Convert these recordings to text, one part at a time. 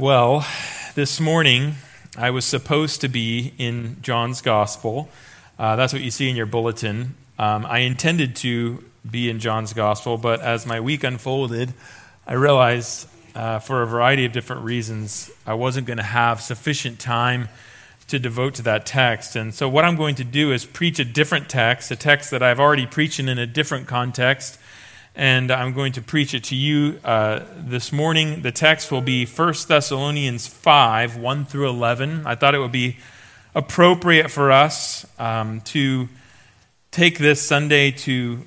Well, this morning I was supposed to be in John's Gospel. Uh, that's what you see in your bulletin. Um, I intended to be in John's Gospel, but as my week unfolded, I realized uh, for a variety of different reasons I wasn't going to have sufficient time to devote to that text. And so, what I'm going to do is preach a different text, a text that I've already preached in, in a different context and I'm going to preach it to you uh, this morning. The text will be 1 Thessalonians 5 1 through 11. I thought it would be appropriate for us um, to take this Sunday to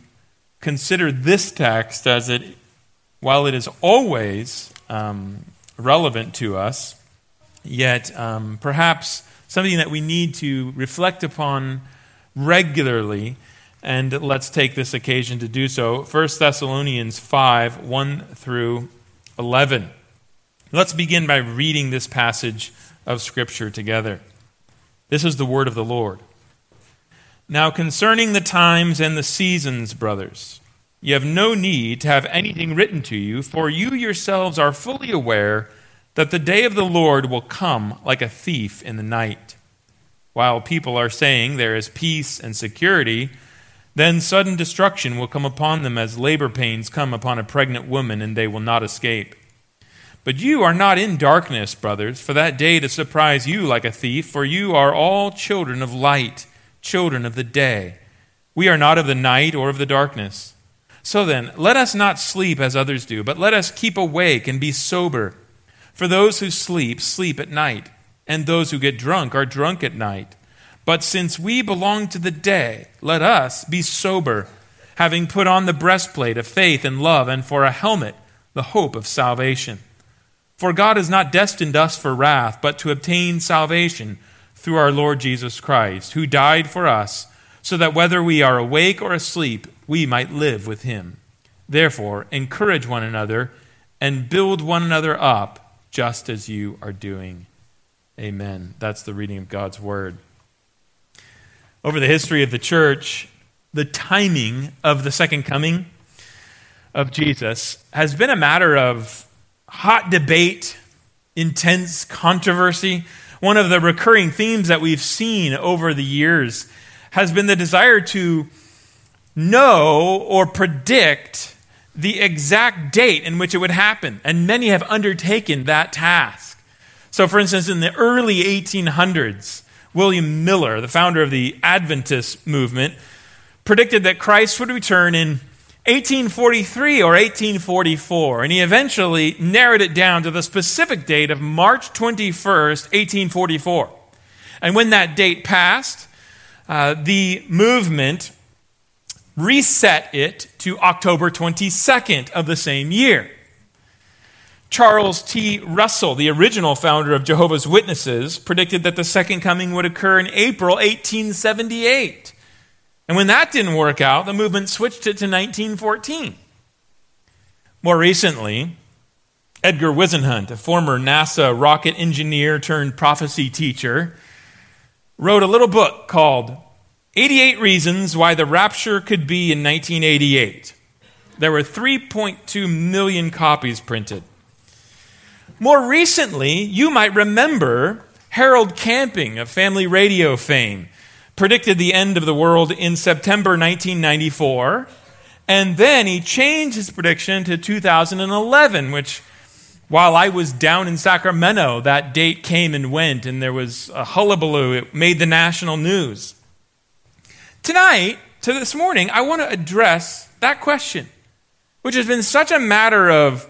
consider this text as it, while it is always um, relevant to us, yet um, perhaps something that we need to reflect upon regularly and let's take this occasion to do so. 1 Thessalonians 5 1 through 11. Let's begin by reading this passage of Scripture together. This is the word of the Lord. Now, concerning the times and the seasons, brothers, you have no need to have anything written to you, for you yourselves are fully aware that the day of the Lord will come like a thief in the night. While people are saying there is peace and security, then sudden destruction will come upon them as labor pains come upon a pregnant woman, and they will not escape. But you are not in darkness, brothers, for that day to surprise you like a thief, for you are all children of light, children of the day. We are not of the night or of the darkness. So then, let us not sleep as others do, but let us keep awake and be sober. For those who sleep, sleep at night, and those who get drunk are drunk at night. But since we belong to the day, let us be sober, having put on the breastplate of faith and love, and for a helmet, the hope of salvation. For God has not destined us for wrath, but to obtain salvation through our Lord Jesus Christ, who died for us, so that whether we are awake or asleep, we might live with him. Therefore, encourage one another and build one another up, just as you are doing. Amen. That's the reading of God's word over the history of the church, the timing of the second coming of Jesus has been a matter of hot debate, intense controversy. One of the recurring themes that we've seen over the years has been the desire to know or predict the exact date in which it would happen. And many have undertaken that task. So, for instance, in the early 1800s, William Miller, the founder of the Adventist movement, predicted that Christ would return in 1843 or 1844, and he eventually narrowed it down to the specific date of March 21st, 1844. And when that date passed, uh, the movement reset it to October 22nd of the same year. Charles T. Russell, the original founder of Jehovah's Witnesses, predicted that the second coming would occur in April 1878. And when that didn't work out, the movement switched it to 1914. More recently, Edgar Whisenant, a former NASA rocket engineer turned prophecy teacher, wrote a little book called 88 Reasons Why the Rapture Could Be in 1988. There were 3.2 million copies printed. More recently, you might remember Harold Camping of family radio fame predicted the end of the world in September 1994, and then he changed his prediction to 2011, which while I was down in Sacramento, that date came and went, and there was a hullabaloo. It made the national news. Tonight, to this morning, I want to address that question, which has been such a matter of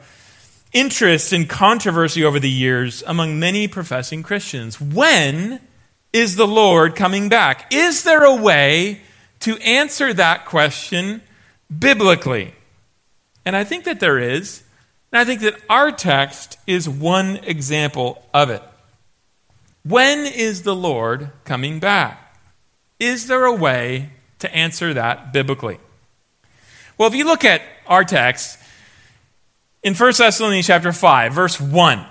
interest and controversy over the years among many professing Christians. When is the Lord coming back? Is there a way to answer that question biblically? And I think that there is. And I think that our text is one example of it. When is the Lord coming back? Is there a way to answer that biblically? Well, if you look at our text, in 1 Thessalonians chapter 5, verse 1.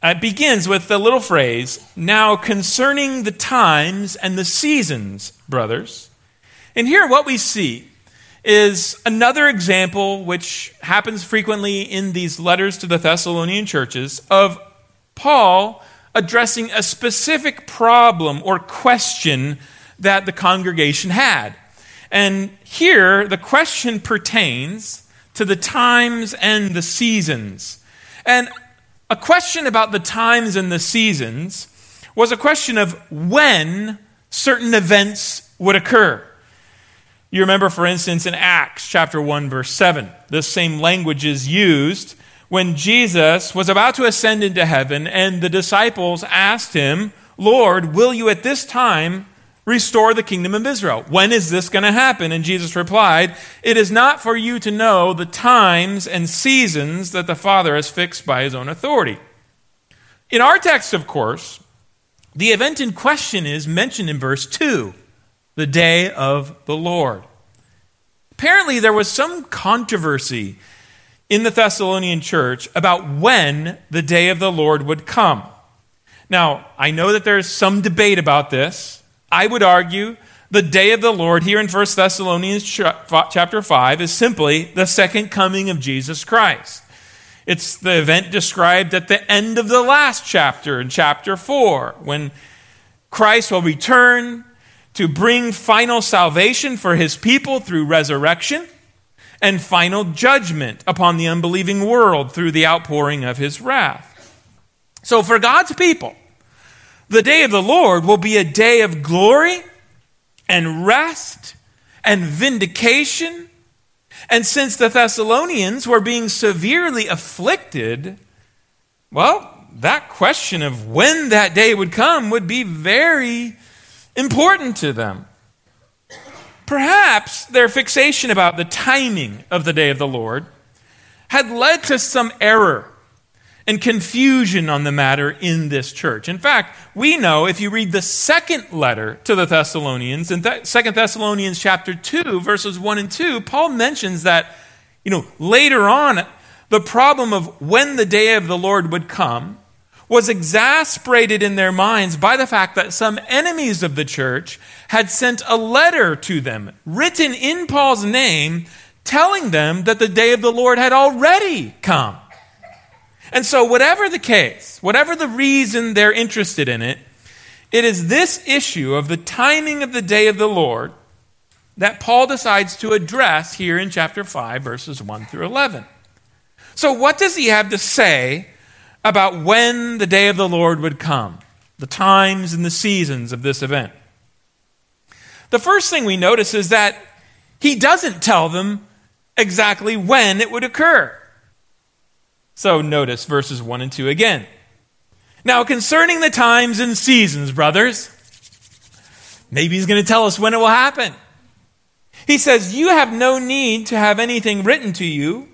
It begins with the little phrase, now concerning the times and the seasons, brothers. And here what we see is another example, which happens frequently in these letters to the Thessalonian churches, of Paul addressing a specific problem or question that the congregation had. And here, the question pertains to the times and the seasons. And a question about the times and the seasons was a question of when certain events would occur. You remember, for instance, in Acts chapter 1, verse 7, this same language is used when Jesus was about to ascend into heaven and the disciples asked him, Lord, will you at this time restore the kingdom of Israel? When is this going to happen? And Jesus replied, It is not for you to know the times and seasons that the Father has fixed by his own authority. In our text, of course, the event in question is mentioned in verse 2 the day of the Lord. Apparently, there was some controversy in the Thessalonian church about when the day of the Lord would come. Now, I know that there's some debate about this. I would argue the day of the Lord here in 1 Thessalonians chapter 5 is simply the second coming of Jesus Christ. It's the event described at the end of the last chapter in chapter 4 when Christ will return to bring final salvation for his people through resurrection and final judgment upon the unbelieving world through the outpouring of his wrath. So, for God's people, the day of the Lord will be a day of glory and rest and vindication. And since the Thessalonians were being severely afflicted, well, that question of when that day would come would be very important to them. Perhaps their fixation about the timing of the day of the Lord had led to some error and confusion on the matter in this church. In fact, we know if you read the second letter to the Thessalonians, in 2 Thessalonians chapter 2, verses 1 and 2, Paul mentions that, you know, later on, the problem of when the day of the Lord would come was exasperated in their minds by the fact that some enemies of the church had sent a letter to them, written in Paul's name, telling them that the day of the Lord had already come. And so, whatever the case, whatever the reason they're interested in it, it is this issue of the timing of the day of the Lord that Paul decides to address here in chapter 5, verses 1 through 11. So, what does he have to say about when the day of the Lord would come, the times and the seasons of this event. The first thing we notice is that he doesn't tell them exactly when it would occur. So notice verses 1 and 2 again. Now, concerning the times and seasons, brothers, maybe he's going to tell us when it will happen. He says, You have no need to have anything written to you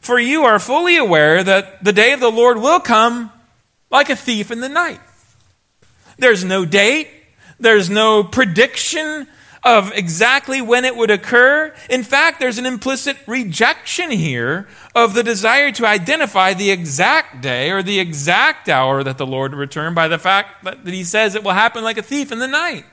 for you are fully aware that the day of the Lord will come like a thief in the night. There's no date, there's no prediction of exactly when it would occur. In fact, there's an implicit rejection here of the desire to identify the exact day or the exact hour that the Lord will return by the fact that he says it will happen like a thief in the night.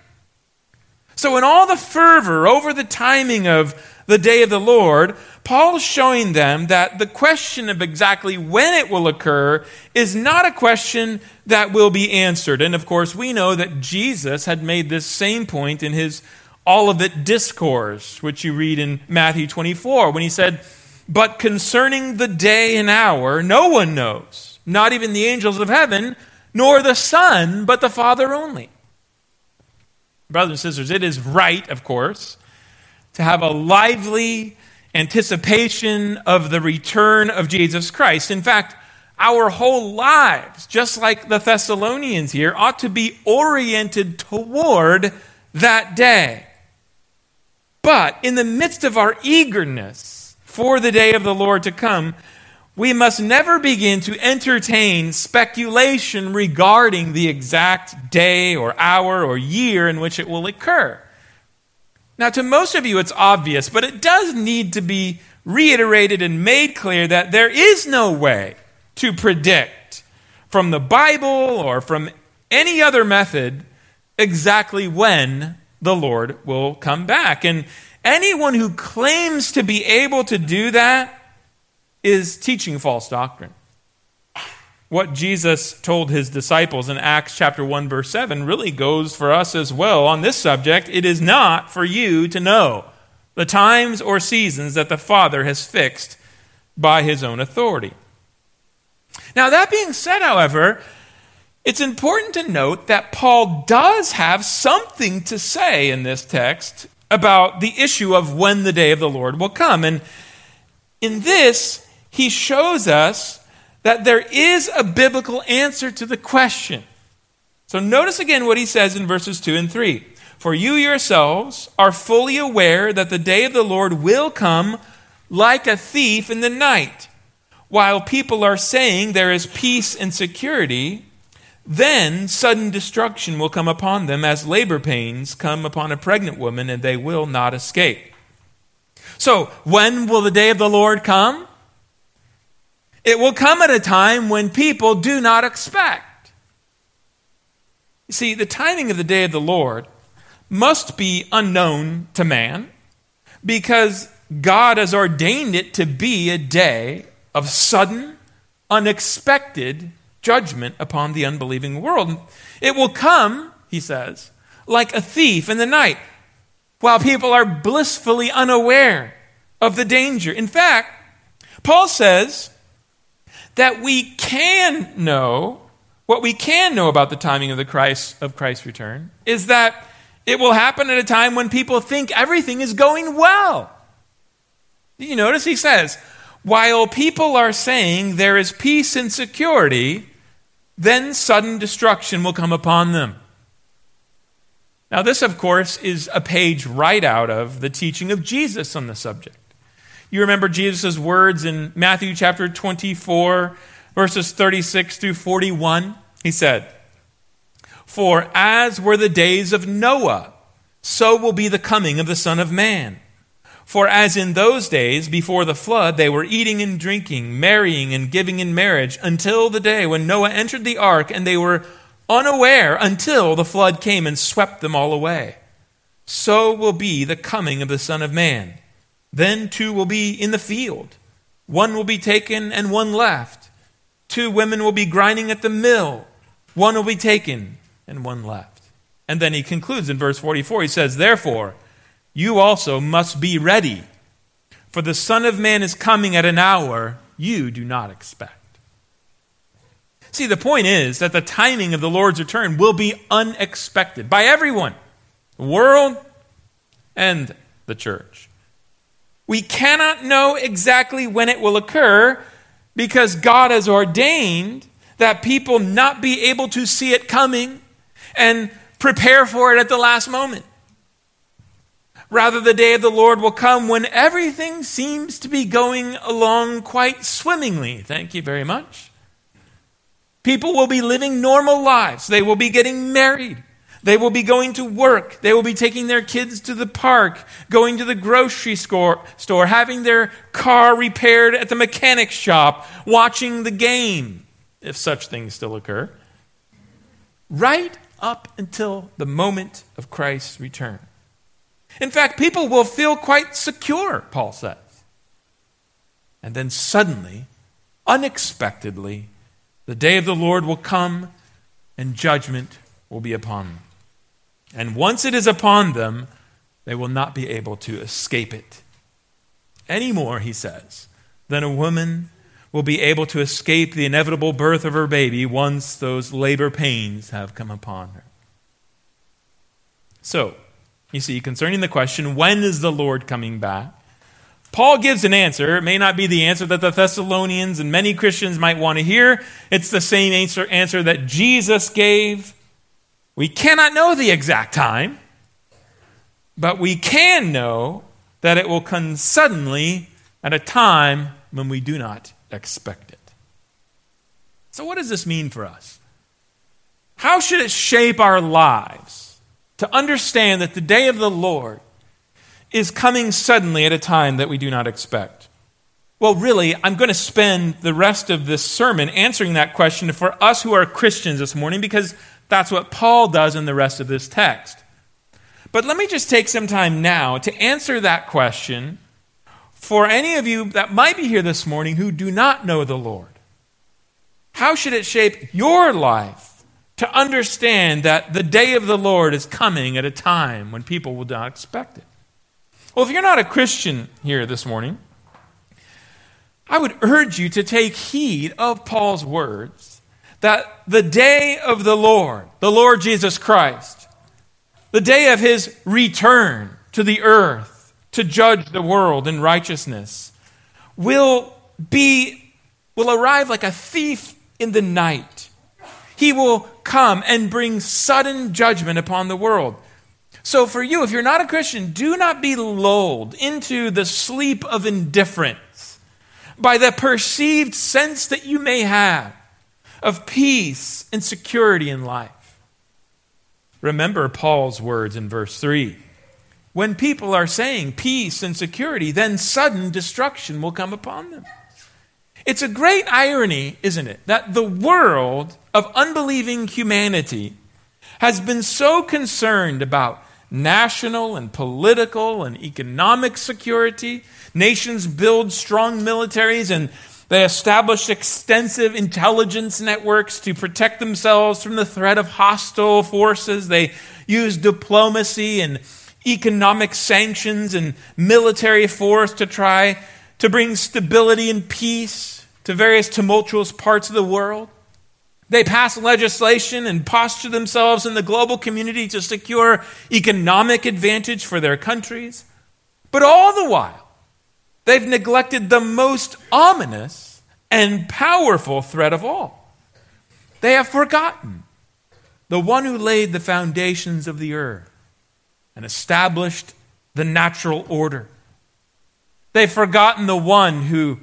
So, in all the fervor over the timing of the day of the Lord, Paul's showing them that the question of exactly when it will occur is not a question that will be answered. And of course, we know that Jesus had made this same point in his Olivet Discourse, which you read in Matthew 24, when he said, But concerning the day and hour, no one knows, not even the angels of heaven, nor the Son, but the Father only. Brothers and sisters, it is right, of course, to have a lively anticipation of the return of Jesus Christ. In fact, our whole lives, just like the Thessalonians here, ought to be oriented toward that day. But in the midst of our eagerness for the day of the Lord to come, we must never begin to entertain speculation regarding the exact day or hour or year in which it will occur. Now, to most of you, it's obvious, but it does need to be reiterated and made clear that there is no way to predict from the Bible or from any other method exactly when the Lord will come back. And, anyone who claims to be able to do that is teaching false doctrine. What Jesus told his disciples in Acts chapter 1 verse 7 really goes for us as well on this subject. It is not for you to know the times or seasons that the Father has fixed by his own authority. Now, that being said, however, it's important to note that Paul does have something to say in this text about the issue of when the day of the Lord will come. And in this, he shows us that there is a biblical answer to the question. So notice again what he says in verses 2 and 3. For you yourselves are fully aware that the day of the Lord will come like a thief in the night. While people are saying there is peace and security, then sudden destruction will come upon them as labor pains come upon a pregnant woman, and they will not escape. So, when will the day of the Lord come? It will come at a time when people do not expect. You see, the timing of the day of the Lord must be unknown to man because God has ordained it to be a day of sudden, unexpected judgment upon the unbelieving world. It will come, he says, like a thief in the night, while people are blissfully unaware of the danger. In fact, Paul says that we can know what we can know about the timing of the Christ of Christ's return is that it will happen at a time when people think everything is going well. You notice he says, while people are saying there is peace and security, then sudden destruction will come upon them. Now, this, of course, is a page right out of the teaching of Jesus on the subject. You remember Jesus' words in Matthew chapter 24, verses 36 through 41? He said, For as were the days of Noah, so will be the coming of the Son of Man. For as in those days before the flood, they were eating and drinking, marrying and giving in marriage, until the day when Noah entered the ark, and they were unaware until the flood came and swept them all away. So will be the coming of the Son of Man. Then two will be in the field. One will be taken and one left. Two women will be grinding at the mill. One will be taken and one left. And then he concludes in verse 44. He says, Therefore, you also must be ready, for the Son of Man is coming at an hour you do not expect. See, the point is that the timing of the Lord's return will be unexpected by everyone the world and the church. We cannot know exactly when it will occur because God has ordained that people not be able to see it coming and prepare for it at the last moment. Rather, the day of the Lord will come when everything seems to be going along quite swimmingly. Thank you very much. People will be living normal lives. They will be getting married. They will be going to work. They will be taking their kids to the park, going to the grocery store, store, having their car repaired at the mechanic shop, watching the game, if such things still occur. Right up until the moment of Christ's return. In fact, people will feel quite secure, Paul says. And then suddenly, unexpectedly, the day of the Lord will come and judgment will be upon them. And once it is upon them, they will not be able to escape it. Any more, he says, than a woman will be able to escape the inevitable birth of her baby once those labor pains have come upon her. So, you see, concerning the question, when is the Lord coming back? Paul gives an answer. It may not be the answer that the Thessalonians and many Christians might want to hear. It's the same answer, answer that Jesus gave. We cannot know the exact time, but we can know that it will come suddenly at a time when we do not expect it. So, what does this mean for us? How should it shape our lives? To understand that the day of the Lord is coming suddenly at a time that we do not expect? Well, really, I'm going to spend the rest of this sermon answering that question for us who are Christians this morning because that's what Paul does in the rest of this text. But let me just take some time now to answer that question for any of you that might be here this morning who do not know the Lord. How should it shape your life to understand that the day of the Lord is coming at a time when people will not expect it? Well, if you're not a Christian here this morning, I would urge you to take heed of Paul's words that the day of the Lord, the Lord Jesus Christ, the day of his return to the earth to judge the world in righteousness, will be will arrive like a thief in the night. He will come and bring sudden judgment upon the world. So, for you, if you're not a Christian, do not be lulled into the sleep of indifference by the perceived sense that you may have of peace and security in life. Remember Paul's words in verse 3. When people are saying peace and security, then sudden destruction will come upon them. It's a great irony, isn't it, that the world of unbelieving humanity has been so concerned about national and political and economic security. Nations build strong militaries and they establish extensive intelligence networks to protect themselves from the threat of hostile forces. They use diplomacy and economic sanctions and military force to try to bring stability and peace to various tumultuous parts of the world. They pass legislation and posture themselves in the global community to secure economic advantage for their countries. But all the while, they've neglected the most ominous and powerful threat of all. They have forgotten the one who laid the foundations of the earth and established the natural order. They've forgotten the one who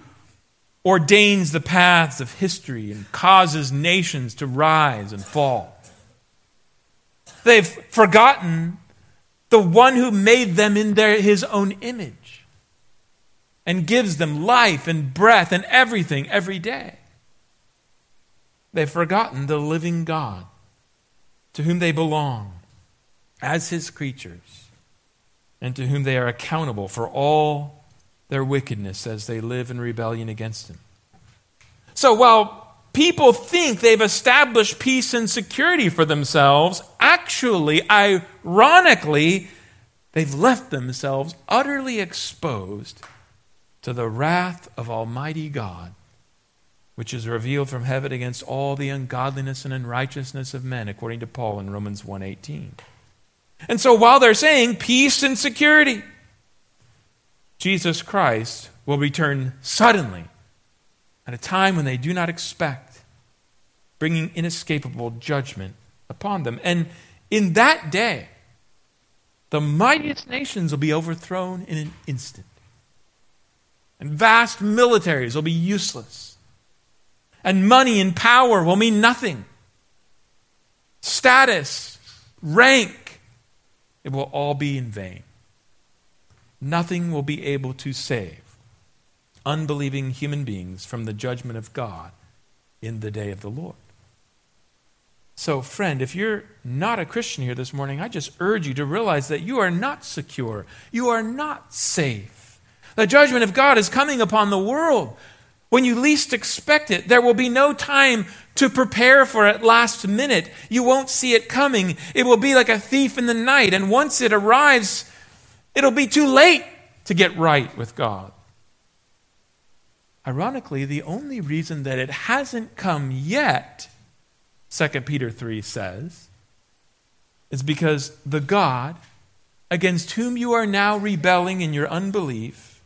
ordains the paths of history and causes nations to rise and fall. They've forgotten the one who made them in their, his own image and gives them life and breath and everything every day. They've forgotten the living God to whom they belong as his creatures and to whom they are accountable for all their wickedness as they live in rebellion against him. So while people think they've established peace and security for themselves, actually, ironically, they've left themselves utterly exposed to the wrath of Almighty God, which is revealed from heaven against all the ungodliness and unrighteousness of men, according to Paul in Romans 1:18. And so while they're saying peace and security, Jesus Christ will return suddenly at a time when they do not expect, bringing inescapable judgment upon them. And in that day, the mightiest nations will be overthrown in an instant. And vast militaries will be useless. And money and power will mean nothing. Status, rank, it will all be in vain nothing will be able to save unbelieving human beings from the judgment of God in the day of the Lord. So, friend, if you're not a Christian here this morning, I just urge you to realize that you are not secure. You are not safe. The judgment of God is coming upon the world. When you least expect it, there will be no time to prepare for it last minute. You won't see it coming. It will be like a thief in the night. And once it arrives, It'll be too late to get right with God. Ironically, the only reason that it hasn't come yet, 2 Peter 3 says, is because the God against whom you are now rebelling in your unbelief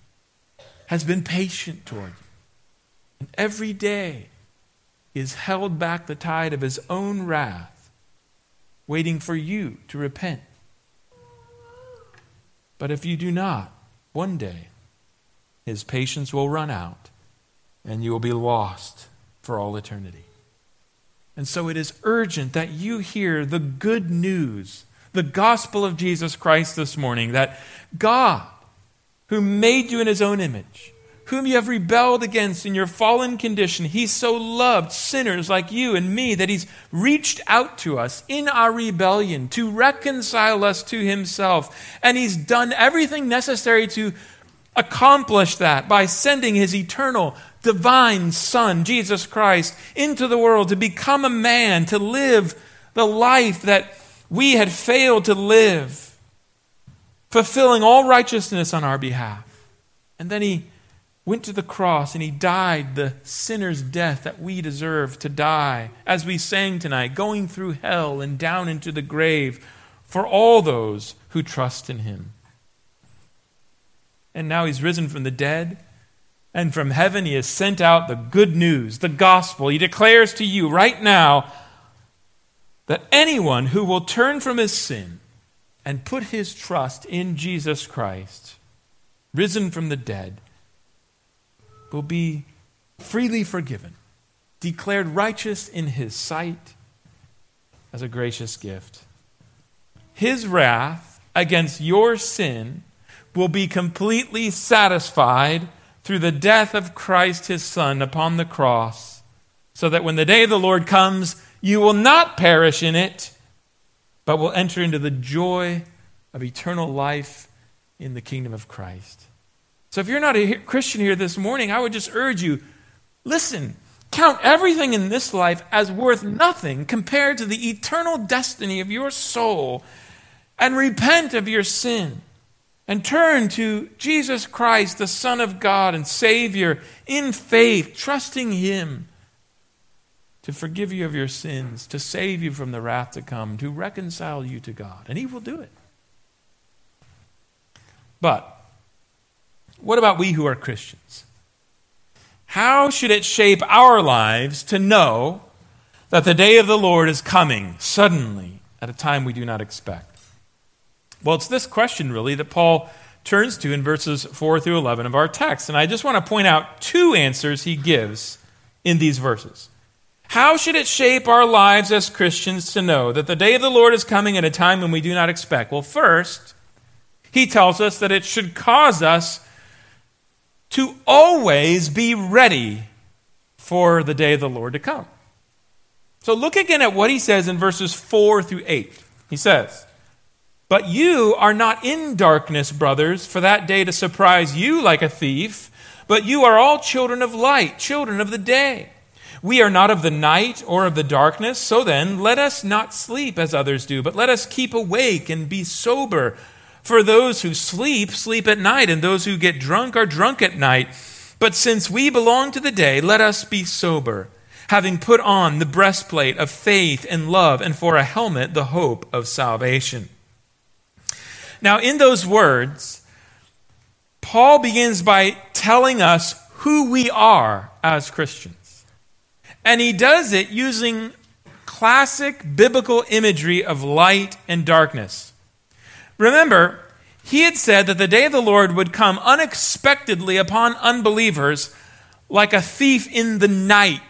has been patient toward you. And every day is held back the tide of his own wrath, waiting for you to repent but if you do not, one day his patience will run out and you will be lost for all eternity. And so it is urgent that you hear the good news, the gospel of Jesus Christ this morning that God, who made you in his own image, whom you have rebelled against in your fallen condition, he so loved sinners like you and me that he's reached out to us in our rebellion to reconcile us to himself. And he's done everything necessary to accomplish that by sending his eternal, divine Son, Jesus Christ, into the world to become a man, to live the life that we had failed to live, fulfilling all righteousness on our behalf. And then he went to the cross and he died the sinner's death that we deserve to die, as we sang tonight, going through hell and down into the grave for all those who trust in him. And now he's risen from the dead, and from heaven he has sent out the good news, the gospel. He declares to you right now that anyone who will turn from his sin and put his trust in Jesus Christ, risen from the dead, will be freely forgiven, declared righteous in his sight as a gracious gift. His wrath against your sin will be completely satisfied through the death of Christ his Son upon the cross, so that when the day of the Lord comes, you will not perish in it, but will enter into the joy of eternal life in the kingdom of Christ. So if you're not a Christian here this morning, I would just urge you listen, count everything in this life as worth nothing compared to the eternal destiny of your soul and repent of your sin and turn to Jesus Christ, the Son of God and Savior, in faith, trusting Him to forgive you of your sins, to save you from the wrath to come, to reconcile you to God. And He will do it. But what about we who are Christians? How should it shape our lives to know that the day of the Lord is coming suddenly at a time we do not expect? Well, it's this question, really, that Paul turns to in verses 4 through 11 of our text. And I just want to point out two answers he gives in these verses. How should it shape our lives as Christians to know that the day of the Lord is coming at a time when we do not expect? Well, first, he tells us that it should cause us to always be ready for the day of the Lord to come. So look again at what he says in verses 4 through 8. He says, But you are not in darkness, brothers, for that day to surprise you like a thief, but you are all children of light, children of the day. We are not of the night or of the darkness, so then let us not sleep as others do, but let us keep awake and be sober. For those who sleep, sleep at night, and those who get drunk are drunk at night. But since we belong to the day, let us be sober, having put on the breastplate of faith and love, and for a helmet, the hope of salvation. Now, in those words, Paul begins by telling us who we are as Christians. And he does it using classic biblical imagery of light and darkness. Remember, he had said that the day of the Lord would come unexpectedly upon unbelievers like a thief in the night.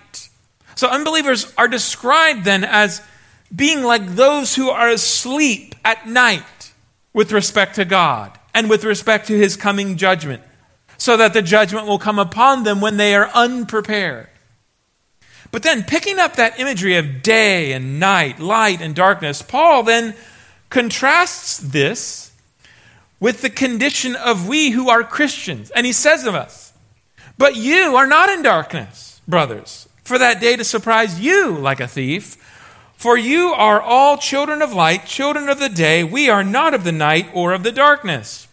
So, unbelievers are described then as being like those who are asleep at night with respect to God and with respect to his coming judgment, so that the judgment will come upon them when they are unprepared. But then, picking up that imagery of day and night, light and darkness, Paul then contrasts this with the condition of we who are Christians. And he says of us, But you are not in darkness, brothers, for that day to surprise you like a thief. For you are all children of light, children of the day. We are not of the night or of the darkness.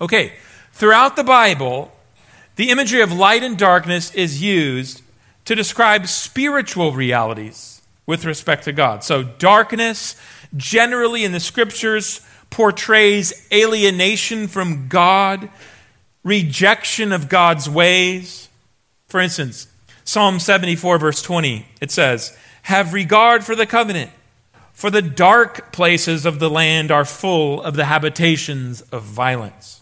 Okay, throughout the Bible, the imagery of light and darkness is used to describe spiritual realities with respect to God. So, darkness generally in the scriptures portrays alienation from God, rejection of God's ways. For instance, Psalm 74, verse 20, it says, Have regard for the covenant, for the dark places of the land are full of the habitations of violence.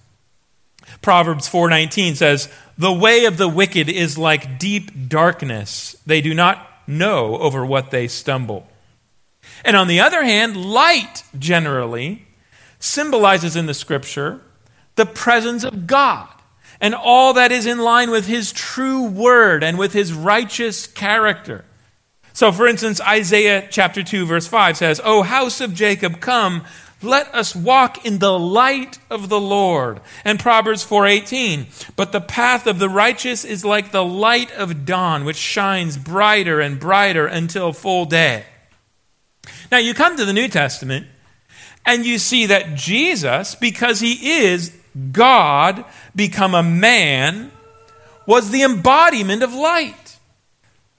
Proverbs 4:19 says, "The way of the wicked is like deep darkness; they do not know over what they stumble." And on the other hand, light generally symbolizes in the scripture the presence of God. and all that is in line with his true word and with his righteous character. So, for instance, Isaiah chapter 2, verse 5 says, O house of Jacob, come, let us walk in the light of the Lord. And Proverbs 4:18, but the path of the righteous is like the light of dawn, which shines brighter and brighter until full day. Now you come to the New Testament and you see that Jesus, because he is God become a man, was the embodiment of light.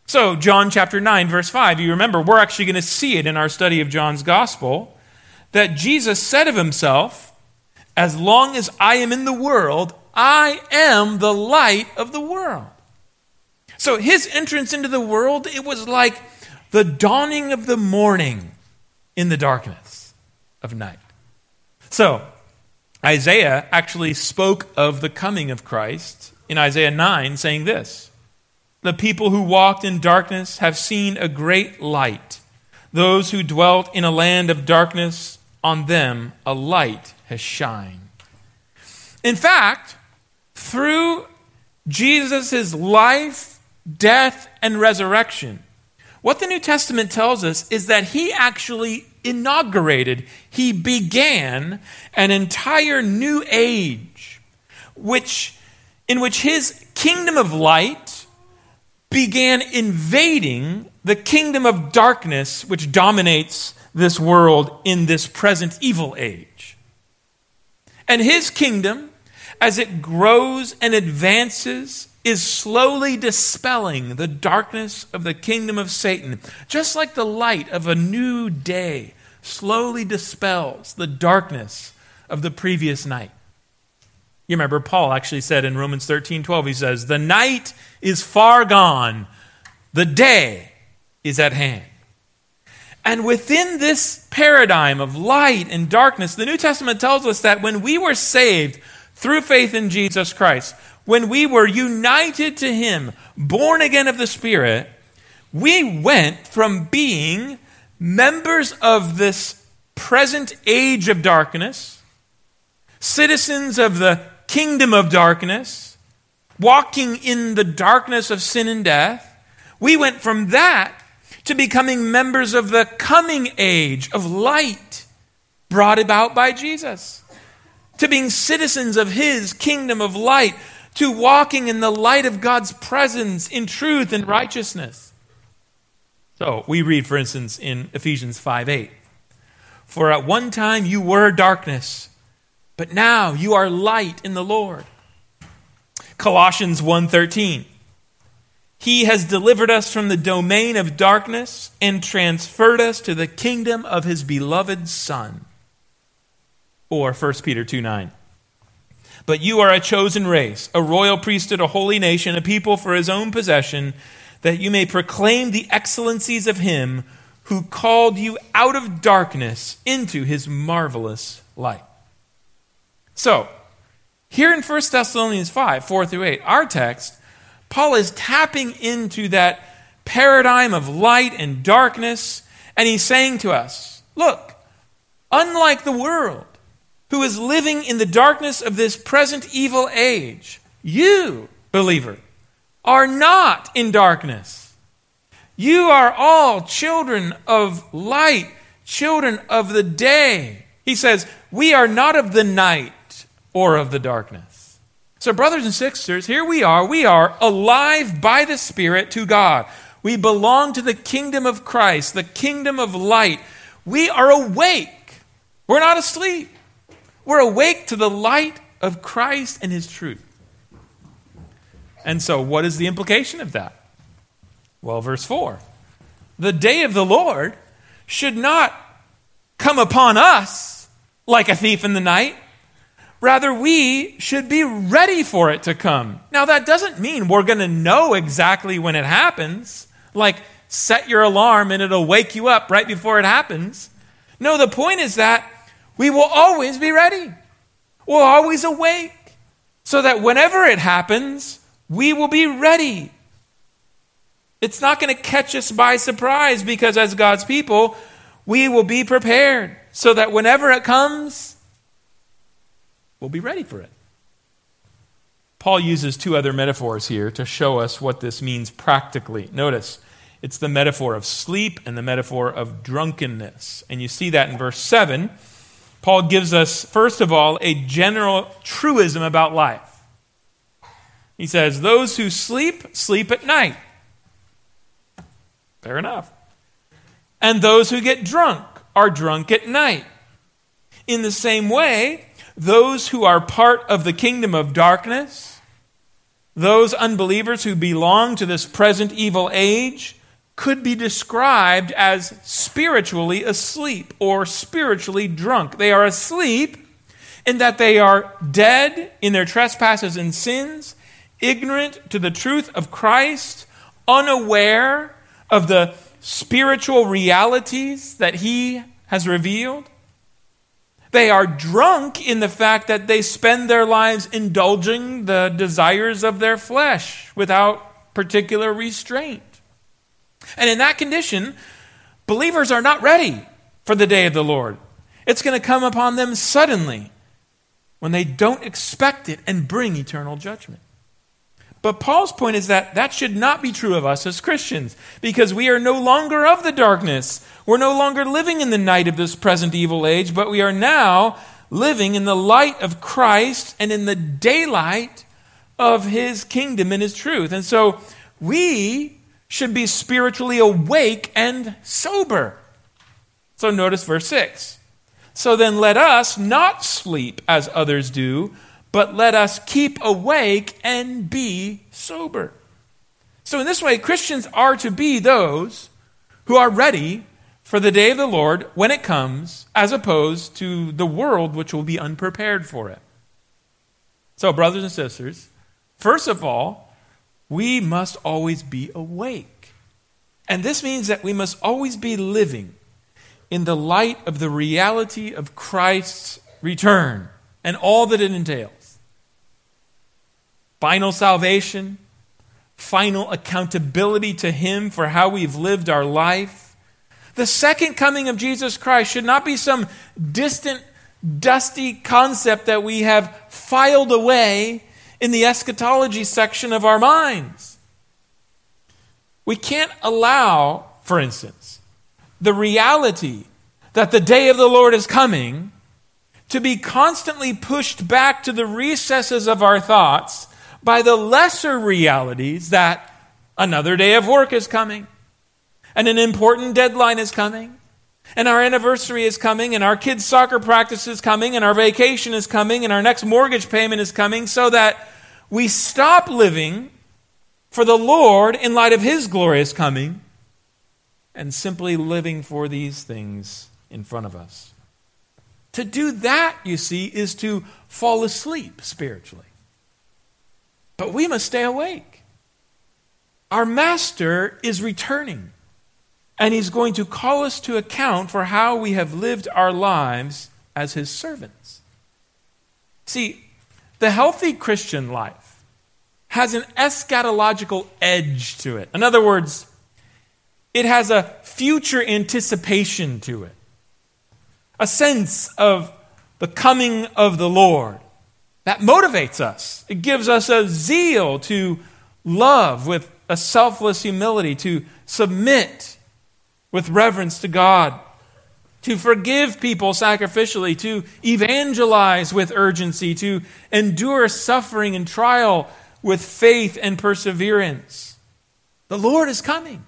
So, John chapter 9, verse 5, you remember, we're actually going to see it in our study of John's gospel, that Jesus said of himself, As long as I am in the world, I am the light of the world. So, his entrance into the world, it was like the dawning of the morning in the darkness of night. So, Isaiah actually spoke of the coming of Christ in Isaiah 9, saying this The people who walked in darkness have seen a great light. Those who dwelt in a land of darkness, on them a light has shined. In fact, through Jesus' life, death, and resurrection, what the New Testament tells us is that he actually inaugurated, he began an entire new age, which, in which his kingdom of light began invading the kingdom of darkness which dominates this world in this present evil age. And his kingdom, as it grows and advances, is slowly dispelling the darkness of the kingdom of Satan, just like the light of a new day slowly dispels the darkness of the previous night. You remember, Paul actually said in Romans 13 12, he says, The night is far gone, the day is at hand. And within this paradigm of light and darkness, the New Testament tells us that when we were saved through faith in Jesus Christ, when we were united to Him, born again of the Spirit, we went from being members of this present age of darkness, citizens of the kingdom of darkness, walking in the darkness of sin and death, we went from that to becoming members of the coming age of light brought about by Jesus, to being citizens of his kingdom of light, to walking in the light of God's presence in truth and righteousness. So we read, for instance, in Ephesians 5 8. For at one time you were darkness, but now you are light in the Lord. Colossians 1:13 He has delivered us from the domain of darkness and transferred us to the kingdom of his beloved son. Or 1 Peter 2 9. But you are a chosen race, a royal priesthood, a holy nation, a people for his own possession that you may proclaim the excellencies of him who called you out of darkness into his marvelous light. So, here in 1 Thessalonians 5 4 through 8, our text, Paul is tapping into that paradigm of light and darkness, and he's saying to us, Look, unlike the world, who is living in the darkness of this present evil age, you, believer, are not in darkness. You are all children of light, children of the day. He says, We are not of the night or of the darkness. So, brothers and sisters, here we are. We are alive by the Spirit to God. We belong to the kingdom of Christ, the kingdom of light. We are awake. We're not asleep. We're awake to the light of Christ and His truth. And so, what is the implication of that? Well, verse 4 The day of the Lord should not come upon us like a thief in the night. Rather, we should be ready for it to come. Now, that doesn't mean we're going to know exactly when it happens, like set your alarm and it'll wake you up right before it happens. No, the point is that we will always be ready. We'll always awake so that whenever it happens, we will be ready. It's not going to catch us by surprise because, as God's people, we will be prepared so that whenever it comes, we'll be ready for it. Paul uses two other metaphors here to show us what this means practically. Notice, it's the metaphor of sleep and the metaphor of drunkenness. And you see that in verse 7. Paul gives us, first of all, a general truism about life. He says, Those who sleep, sleep at night. Fair enough. And those who get drunk are drunk at night. In the same way, those who are part of the kingdom of darkness, those unbelievers who belong to this present evil age, could be described as spiritually asleep or spiritually drunk. They are asleep in that they are dead in their trespasses and sins, ignorant to the truth of Christ, unaware of the spiritual realities that He has revealed. They are drunk in the fact that they spend their lives indulging the desires of their flesh without particular restraint. And in that condition, believers are not ready for the day of the Lord. It's going to come upon them suddenly when they don't expect it and bring eternal judgment. But Paul's point is that that should not be true of us as Christians because we are no longer of the darkness. We're no longer living in the night of this present evil age, but we are now living in the light of Christ and in the daylight of his kingdom and his truth. And so we should be spiritually awake and sober. So notice verse 6. So then let us not sleep as others do, but let us keep awake and be sober. So, in this way, Christians are to be those who are ready for the day of the Lord when it comes, as opposed to the world which will be unprepared for it. So, brothers and sisters, first of all, we must always be awake. And this means that we must always be living in the light of the reality of Christ's return and all that it entails. Final salvation, final accountability to Him for how we've lived our life. The second coming of Jesus Christ should not be some distant, dusty concept that we have filed away in the eschatology section of our minds. We can't allow, for instance, the reality that the day of the Lord is coming to be constantly pushed back to the recesses of our thoughts by the lesser realities that another day of work is coming, and an important deadline is coming, and our anniversary is coming, and our kids' soccer practice is coming, and our vacation is coming, and our next mortgage payment is coming, so that we stop living for the Lord in light of His glorious coming and simply living for these things in front of us. To do that, you see, is to fall asleep spiritually. But we must stay awake. Our Master is returning and he's going to call us to account for how we have lived our lives as his servants. See, the healthy Christian life has an eschatological edge to it. In other words, it has a future anticipation to it, a sense of the coming of the Lord that motivates us. It gives us a zeal to love with a selfless humility, to submit with reverence to God, to forgive people sacrificially, to evangelize with urgency, to endure suffering and trial with faith and perseverance. The Lord is coming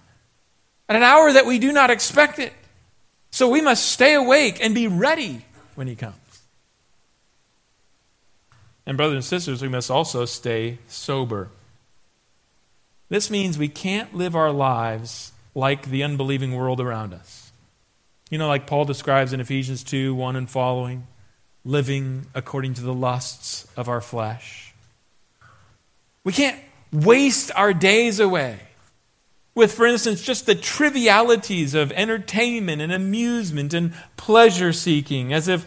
at an hour that we do not expect it. So we must stay awake and be ready when He comes. And, brothers and sisters, we must also stay sober. This means we can't live our lives like the unbelieving world around us. You know, like Paul describes in Ephesians 2 1 and following, living according to the lusts of our flesh. We can't waste our days away with, for instance, just the trivialities of entertainment and amusement and pleasure seeking, as if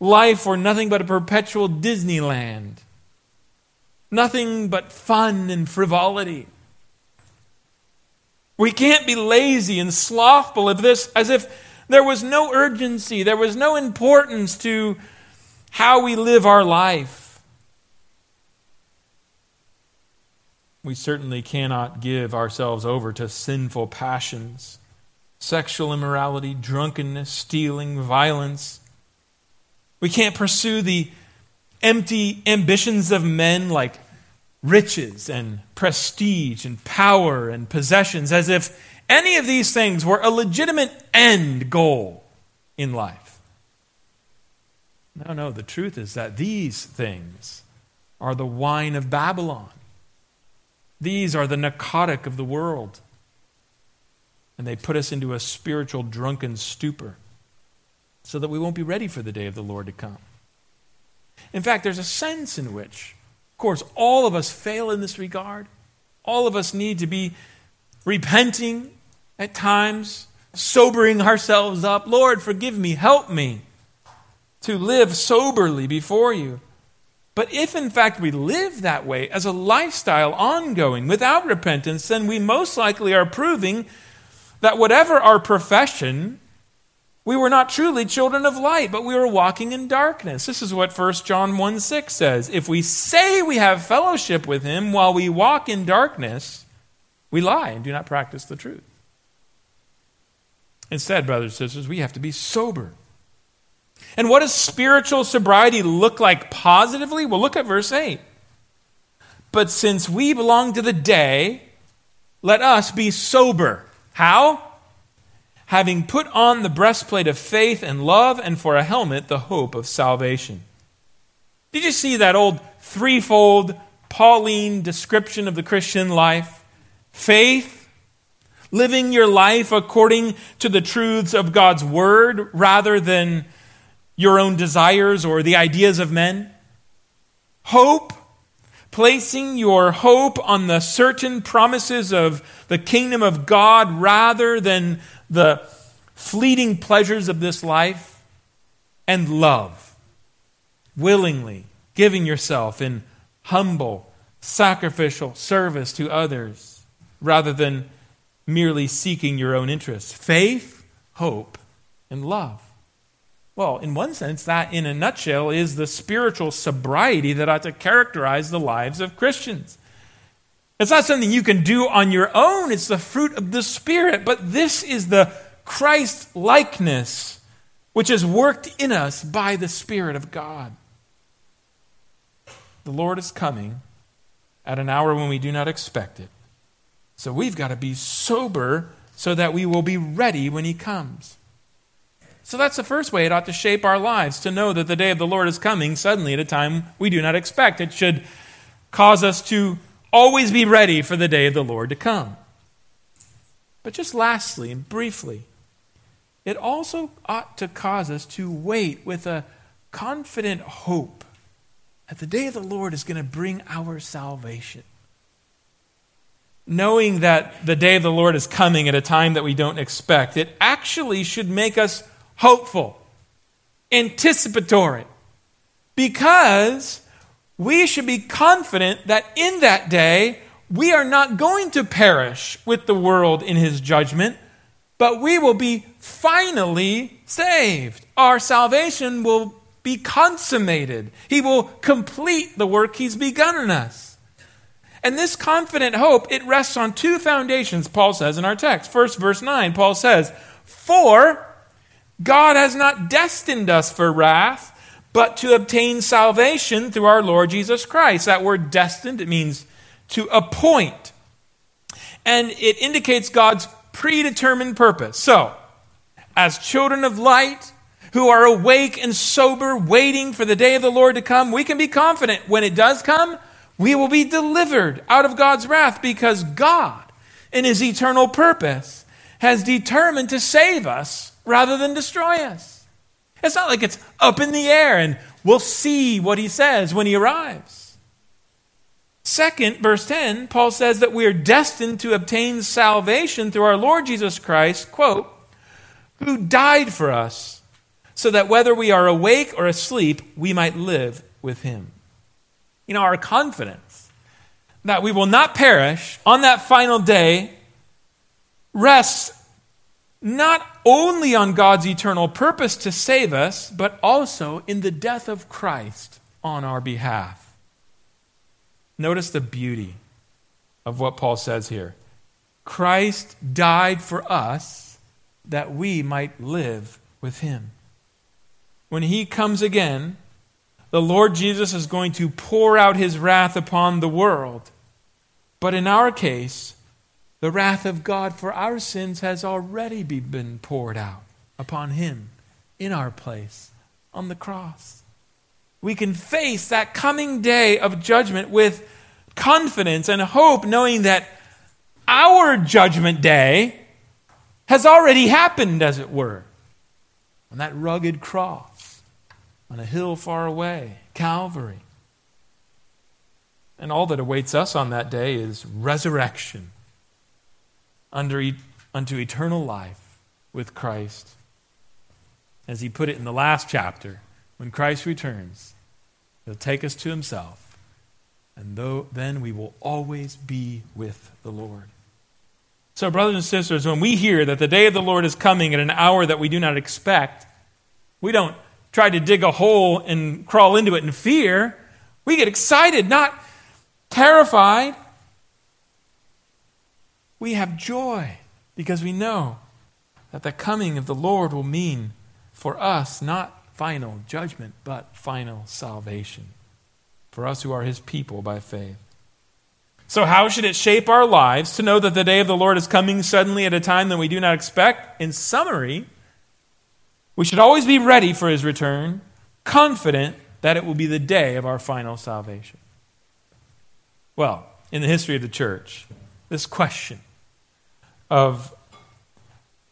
life were nothing but a perpetual Disneyland, nothing but fun and frivolity. We can't be lazy and slothful of this as if there was no urgency, there was no importance to how we live our life. we certainly cannot give ourselves over to sinful passions, sexual immorality, drunkenness, stealing, violence. We can't pursue the empty ambitions of men like riches and prestige and power and possessions as if any of these things were a legitimate end goal in life. No, no, the truth is that these things are the wine of Babylon. These are the narcotic of the world. And they put us into a spiritual drunken stupor so that we won't be ready for the day of the Lord to come. In fact, there's a sense in which, of course, all of us fail in this regard. All of us need to be repenting at times, sobering ourselves up. Lord, forgive me, help me to live soberly before you. But if in fact we live that way as a lifestyle ongoing without repentance, then we most likely are proving that whatever our profession, we were not truly children of light, but we were walking in darkness. This is what 1 John 1 6 says. If we say we have fellowship with him while we walk in darkness, we lie and do not practice the truth. Instead, brothers and sisters, we have to be sober. And what does spiritual sobriety look like positively? Well, look at verse 8. But since we belong to the day, let us be sober. How? Having put on the breastplate of faith and love, and for a helmet, the hope of salvation. Did you see that old threefold Pauline description of the Christian life? Faith, living your life according to the truths of God's word rather than your own desires or the ideas of men. Hope, placing your hope on the certain promises of the kingdom of God rather than the fleeting pleasures of this life. And love, willingly giving yourself in humble, sacrificial service to others rather than merely seeking your own interests. Faith, hope, and love. Well, in one sense, that in a nutshell is the spiritual sobriety that ought to characterize the lives of Christians. It's not something you can do on your own, it's the fruit of the Spirit. But this is the Christ likeness which is worked in us by the Spirit of God. The Lord is coming at an hour when we do not expect it. So we've got to be sober so that we will be ready when He comes. So that's the first way it ought to shape our lives to know that the day of the Lord is coming suddenly at a time we do not expect. It should cause us to always be ready for the day of the Lord to come. But just lastly and briefly, it also ought to cause us to wait with a confident hope that the day of the Lord is going to bring our salvation. Knowing that the day of the Lord is coming at a time that we don't expect, it actually should make us hopeful, anticipatory, because we should be confident that in that day we are not going to perish with the world in his judgment, but we will be finally saved. Our salvation will be consummated. He will complete the work he's begun in us. And this confident hope, it rests on two foundations, Paul says in our text. First, verse 9, Paul says, For God has not destined us for wrath, but to obtain salvation through our Lord Jesus Christ. That word destined, it means to appoint. And it indicates God's predetermined purpose. So, as children of light who are awake and sober, waiting for the day of the Lord to come, we can be confident when it does come, we will be delivered out of God's wrath because God, in His eternal purpose, has determined to save us rather than destroy us. It's not like it's up in the air and we'll see what he says when he arrives. Second, verse 10, Paul says that we are destined to obtain salvation through our Lord Jesus Christ, quote, who died for us, so that whether we are awake or asleep, we might live with him. You know, our confidence that we will not perish on that final day rests not only on God's eternal purpose to save us, but also in the death of Christ on our behalf. Notice the beauty of what Paul says here. Christ died for us that we might live with him. When he comes again, the Lord Jesus is going to pour out his wrath upon the world. But in our case, the wrath of God for our sins has already been poured out upon him in our place on the cross. We can face that coming day of judgment with confidence and hope, knowing that our judgment day has already happened, as it were, on that rugged cross, on a hill far away, Calvary. And all that awaits us on that day is resurrection under, unto eternal life with Christ. As he put it in the last chapter, when Christ returns, he'll take us to himself, and though, then we will always be with the Lord. So, brothers and sisters, when we hear that the day of the Lord is coming at an hour that we do not expect, we don't try to dig a hole and crawl into it in fear. We get excited, not terrified. We have joy because we know that the coming of the Lord will mean for us not final judgment, but final salvation for us who are his people by faith. So, how should it shape our lives to know that the day of the Lord is coming suddenly at a time that we do not expect? In summary, we should always be ready for his return, confident that it will be the day of our final salvation. Well, in the history of the church, this question of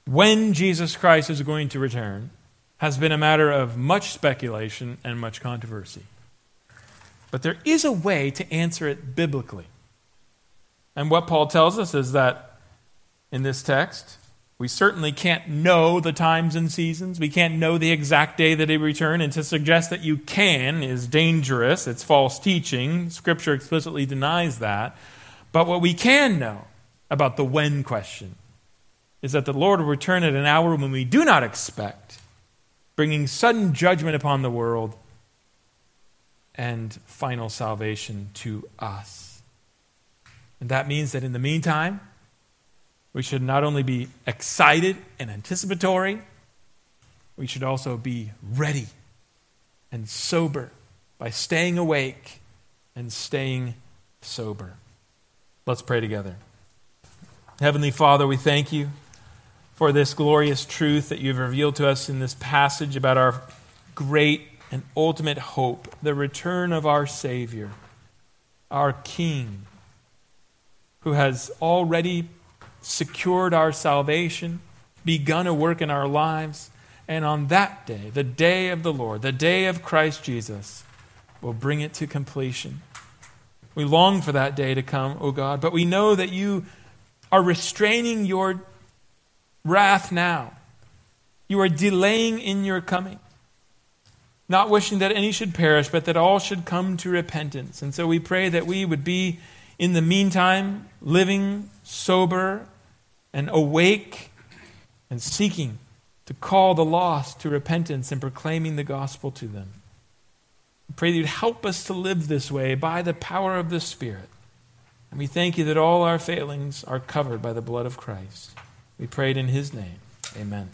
when Jesus Christ is going to return has been a matter of much speculation and much controversy. But there is a way to answer it biblically. And what Paul tells us is that in this text, we certainly can't know the times and seasons. We can't know the exact day that he return. And to suggest that you can is dangerous. It's false teaching. Scripture explicitly denies that. But what we can know about the when question is that the Lord will return at an hour when we do not expect, bringing sudden judgment upon the world and final salvation to us. And that means that in the meantime, we should not only be excited and anticipatory, we should also be ready and sober by staying awake and staying sober. Let's pray together. Heavenly Father, we thank you for this glorious truth that you've revealed to us in this passage about our great and ultimate hope, the return of our Savior, our King who has already secured our salvation, begun a work in our lives, and on that day, the day of the Lord, the day of Christ Jesus, will bring it to completion. We long for that day to come, O God, but we know that you are restraining your wrath now. You are delaying in your coming, not wishing that any should perish, but that all should come to repentance. And so we pray that we would be in the meantime, living sober and awake and seeking to call the lost to repentance and proclaiming the gospel to them. I pray that you'd help us to live this way by the power of the Spirit. And we thank you that all our failings are covered by the blood of Christ. We prayed in his name. Amen.